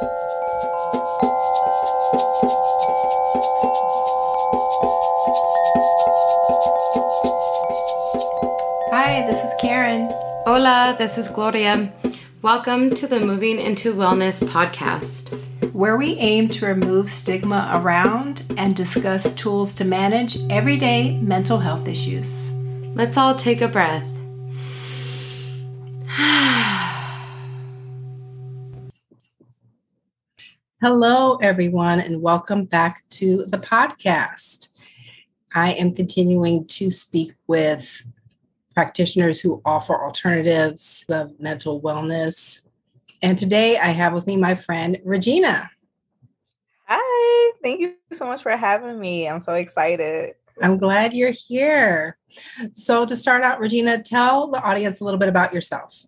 Hi, this is Karen. Hola, this is Gloria. Welcome to the Moving into Wellness podcast, where we aim to remove stigma around and discuss tools to manage everyday mental health issues. Let's all take a breath. Hello, everyone, and welcome back to the podcast. I am continuing to speak with practitioners who offer alternatives of mental wellness. And today I have with me my friend Reggina. Hi, thank you so much for having me. I'm so excited. I'm glad you're here. So, to start out, Reggina, tell the audience a little bit about yourself.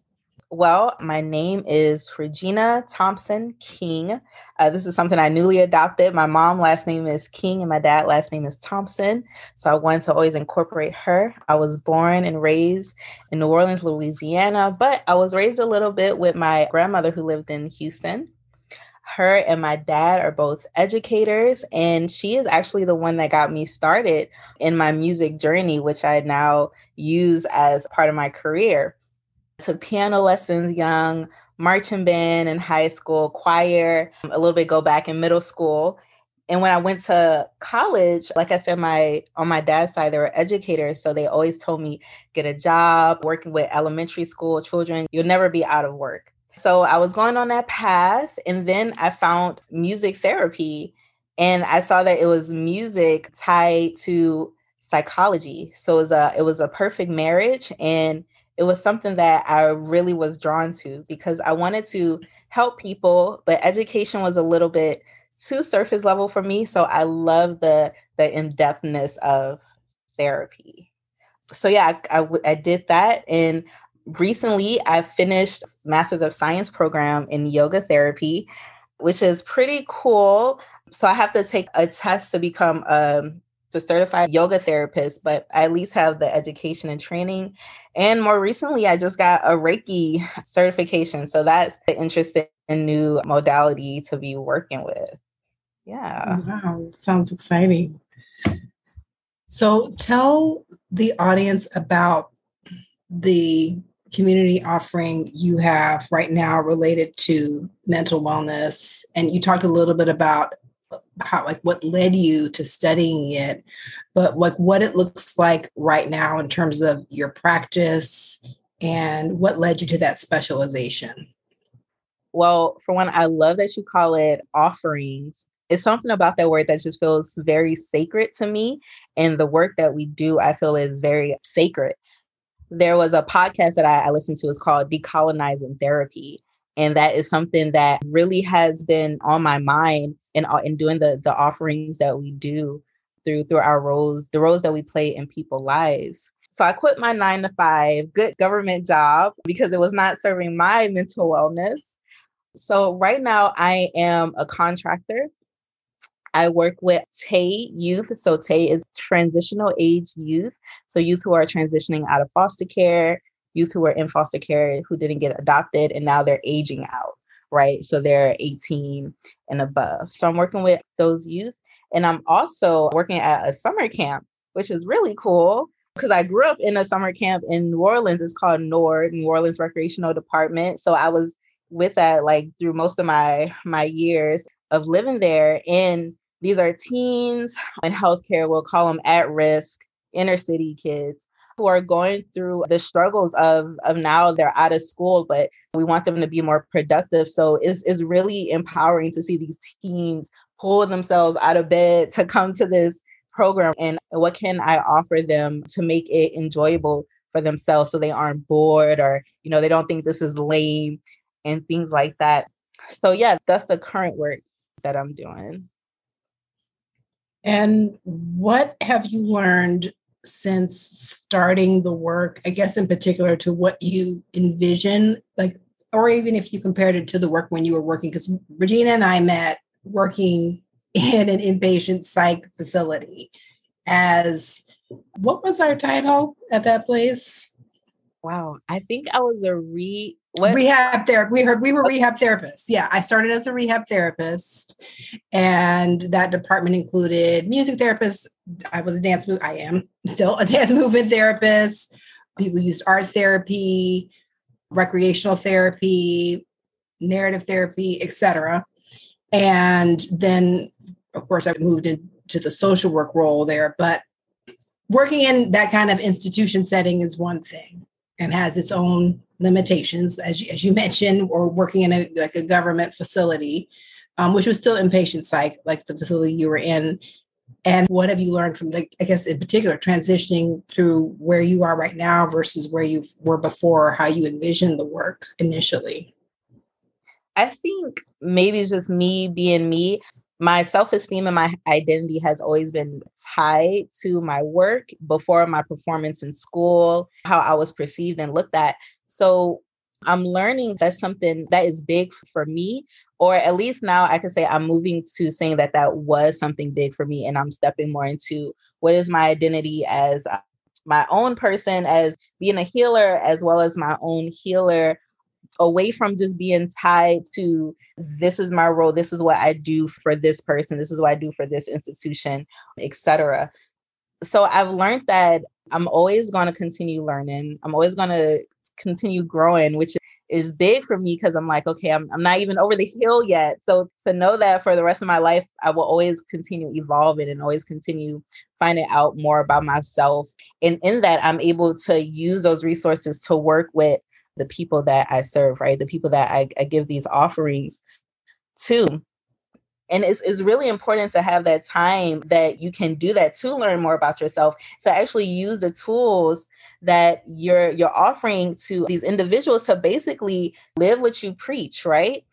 Well, my name is Reggina Thompson King. Uh, this is something I newly adopted. My mom last name is King and my dad last name is Thompson. So I wanted to always incorporate her. I was born and raised in New Orleans, Louisiana, but I was raised a little bit with my grandmother who lived in Houston. Her and my dad are both educators, and she is actually the one that got me started in my music journey, which I now use as part of my career took piano lessons young, marching band in high school, choir, a little bit go back in middle school. And when I went to college, like I said, my on my dad's side, they were educators. So they always told me, get a job working with elementary school children. You'll never be out of work. So I was going on that path. And then I found music therapy. And I saw that it was music tied to psychology. So it was a it was a perfect marriage. And it was something that I really was drawn to because I wanted to help people, but education was a little bit too surface level for me. So I love the the in depthness of therapy. So yeah, I, I, I did that, and recently I finished Masters of Science program in yoga therapy, which is pretty cool. So I have to take a test to become um, a certified yoga therapist, but I at least have the education and training. And more recently, I just got a Reiki certification. So that's an interesting new modality to be working with. Yeah. Oh, wow. Sounds exciting. So tell the audience about the community offering you have right now related to mental wellness. And you talked a little bit about how like what led you to studying it but like what it looks like right now in terms of your practice and what led you to that specialization? Well for one i love that you call it offerings. It's something about that word that just feels very sacred to me and the work that we do i feel is very sacred. There was a podcast that I, I listened to it's called decolonizing therapy and that is something that really has been on my mind in, uh, in doing the, the offerings that we do through through our roles, the roles that we play in people's lives. So I quit my nine to five good government job because it was not serving my mental wellness. So right now I am a contractor. I work with TAY youth. So TAY is transitional age youth. So youth who are transitioning out of foster care, youth who were in foster care who didn't get adopted and now they're aging out, right? So they're 18 and above. So I'm working with those youth. And I'm also working at a summer camp, which is really cool because I grew up in a summer camp in New Orleans. It's called NORD, New Orleans Recreational Department. So I was with that like through most of my my years of living there. And these are teens in healthcare, we'll call them at risk inner city kids who are going through the struggles of of now they're out of school, but we want them to be more productive. So it's, it's really empowering to see these teens pull themselves out of bed to come to this program and what can I offer them to make it enjoyable for themselves so they aren't bored or you know they don't think this is lame and things like that. So yeah, that's the current work that I'm doing. And what have you learned since starting the work, I guess in particular to what you envision, like, or even if you compared it to the work when you were working, because Reggina and I met working in an inpatient psych facility as what was our title at that place? Wow, I think I was a re What? Rehab therapy. We heard we were rehab therapists. Yeah, I started as a rehab therapist, and that department included music therapists. I was a dance move. I am still a dance movement therapist. People used art therapy, recreational therapy, narrative therapy, etc. And then, of course, I moved into the social work role there. But working in that kind of institution setting is one thing and has its own limitations, as you, as you mentioned, or working in a like a government facility, um, which was still inpatient psych, like the facility you were in. And what have you learned from, like, I guess, in particular, transitioning to where you are right now versus where you were before, how you envisioned the work initially? I think maybe it's just me being me my self esteem and my identity has always been tied to my work before my performance in school, how I was perceived and looked at. So I'm learning that's something that is big for me, or at least now I can say I'm moving to saying that that was something big for me, and I'm stepping more into what is my identity as uh, my own person, as being a healer, as well as my own healer away from just being tied to this is my role. This is what i do for this person. This is what i do for this institution etc so i've learned that i'm always going to continue learning. I'm always going to continue growing which is big for me because i'm like okay I'm, I'm not even over the hill yet so to know that for the rest of my life i will always continue evolving and always continue finding out more about myself and in that i'm able to use those resources to work with the people that I serve, right? The people that I, I give these offerings to. And it's, it's really important to have that time that you can do that to learn more about yourself. So actually use the tools that you're you're offering to these individuals to basically live what you preach, right?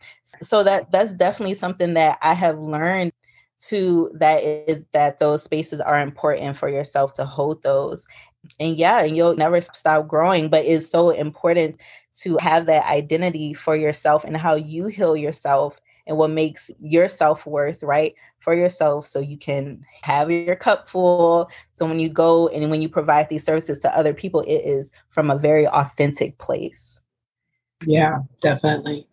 So that that's definitely something that I have learned to that that those spaces are important for yourself to hold those and yeah, and you'll never stop growing. But it's so important to have that identity for yourself and how you heal yourself and what makes your self worth right for yourself so you can have your cup full. So when you go and when you provide these services to other people, it is from a very authentic place. Yeah, definitely.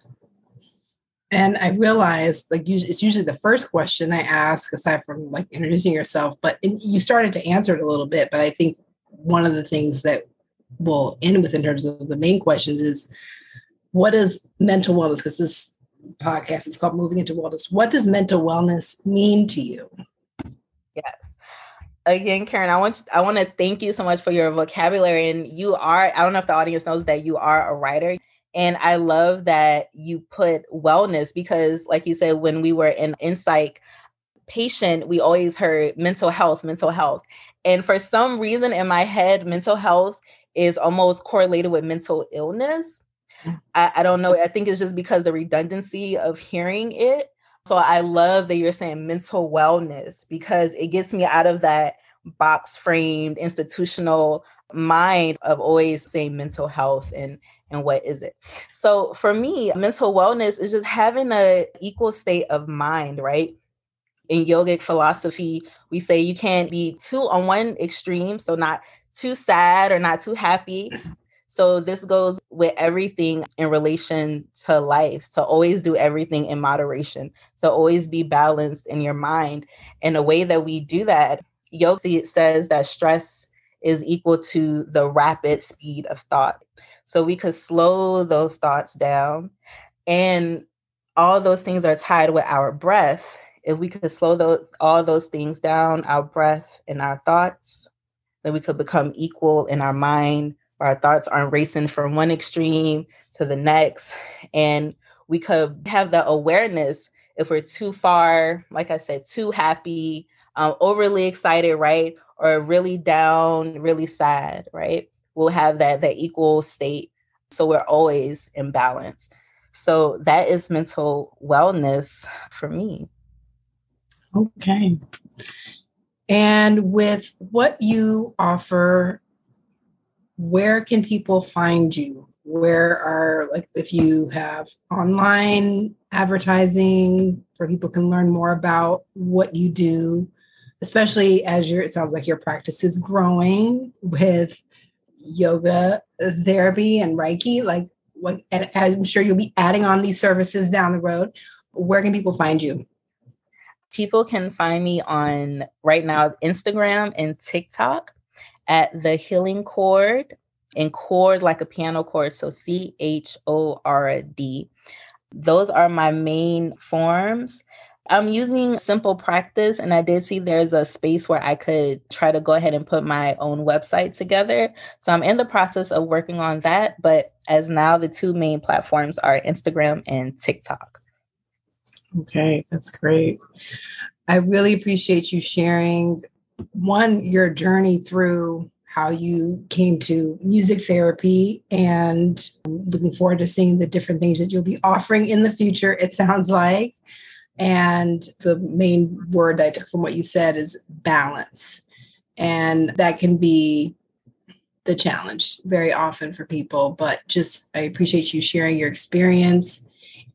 And I realized, like, it's usually the first question I ask, aside from like introducing yourself. But you started to answer it a little bit. But I think one of the things that we'll end with in terms of the main questions is what is mental wellness? Because this podcast It's called Moving into Wellness. What does mental wellness mean to you? Yes. Again, Karen, I want I want to thank you so much for your vocabulary. And you are, I don't know if the audience knows that you are a writer. And I love that you put wellness because, like you said, when we were in Insight patient, we always heard mental health, mental health. And for some reason in my head, mental health is almost correlated with mental illness. I, I don't know. I think it's just because the redundancy of hearing it. So I love that you're saying mental wellness because it gets me out of that box framed institutional mind of always saying mental health and and what is it so for me mental wellness is just having a equal state of mind right in yogic philosophy, we say you can't be too on one extreme, so not too sad or not too happy. So this goes with everything in relation to life, to always do everything in moderation, to always be balanced in your mind. And the way that we do that, Yogi says that stress is equal to the rapid speed of thought. So we could slow those thoughts down. And all those things are tied with our breath if we could slow those, all those things down, our breath and our thoughts, then we could become equal in our mind. Our thoughts aren't racing from one extreme to the next. And we could have the awareness if we're too far, like I said, too happy, um, overly excited, right? Or really down, really sad, right? We'll have that that equal state. So we're always in balance. So that is mental wellness for me. Okay. And with what you offer, where can people find you? Where are, like, if you have online advertising where people can learn more about what you do, especially as your, it sounds like your practice is growing with yoga therapy and Reiki. Like, what, and I'm sure you'll be adding on these services down the road. Where can people find you? People can find me on right now Instagram and TikTok at the Healing Chord and chord like a piano chord. So C H O R D. Those are my main forms. I'm using simple practice, and I did see there's a space where I could try to go ahead and put my own website together. So I'm in the process of working on that. But as now, the two main platforms are Instagram and TikTok. Okay, that's great. I really appreciate you sharing one, your journey through how you came to music therapy and looking forward to seeing the different things that you'll be offering in the future, it sounds like. And the main word I took from what you said is balance. And that can be the challenge very often for people. But just, I appreciate you sharing your experience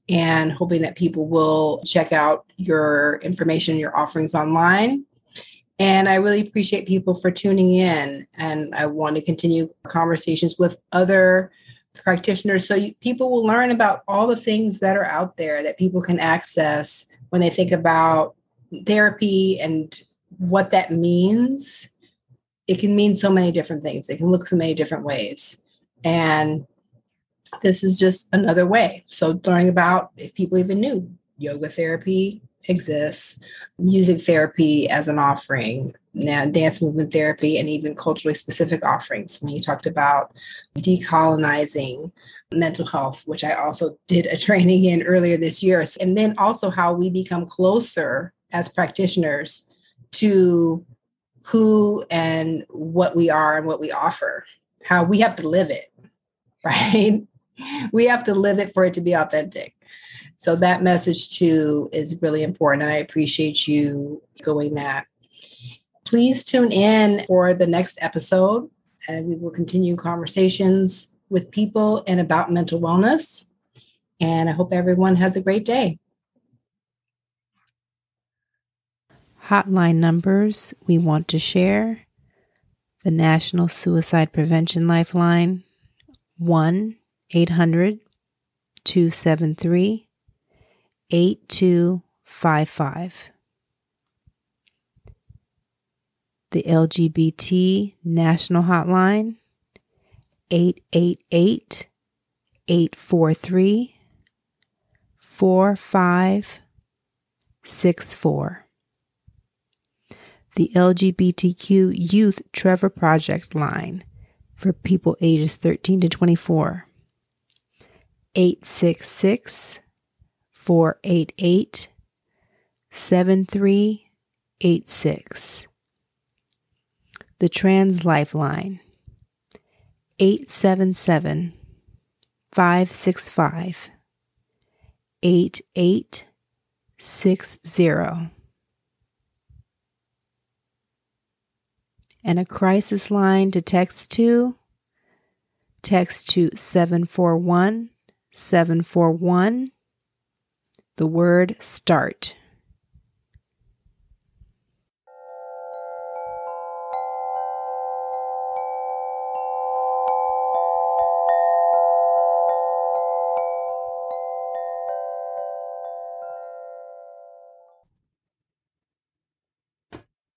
and hoping that people will check out your information, your offerings online. And I really appreciate people for tuning in. And I want to continue conversations with other practitioners so you, people will learn about all the things that are out there that people can access when they think about therapy and what that means. It can mean so many different things, it can look so many different ways. And this is just another way. So, learning about if people even knew yoga therapy exists, music therapy as an offering, now dance movement therapy, and even culturally specific offerings. When you talked about decolonizing mental health, which I also did a training in earlier this year, and then also how we become closer as practitioners to who and what we are and what we offer, how we have to live it, right? we have to live it for it to be authentic. So that message too is really important. I appreciate you going that. Please tune in for the next episode and we will continue conversations with people and about mental wellness. And I hope everyone has a great day. Hotline numbers we want to share the National Suicide Prevention Lifeline 1 800 273 8255. The LGBT National Hotline 888 843 4564. The LGBTQ Youth Trevor Project line for people ages 13 to 24. 866 488 7386. The Trans Lifeline 877 565 8860. And a crisis line to text to, text to 741 741 the word start.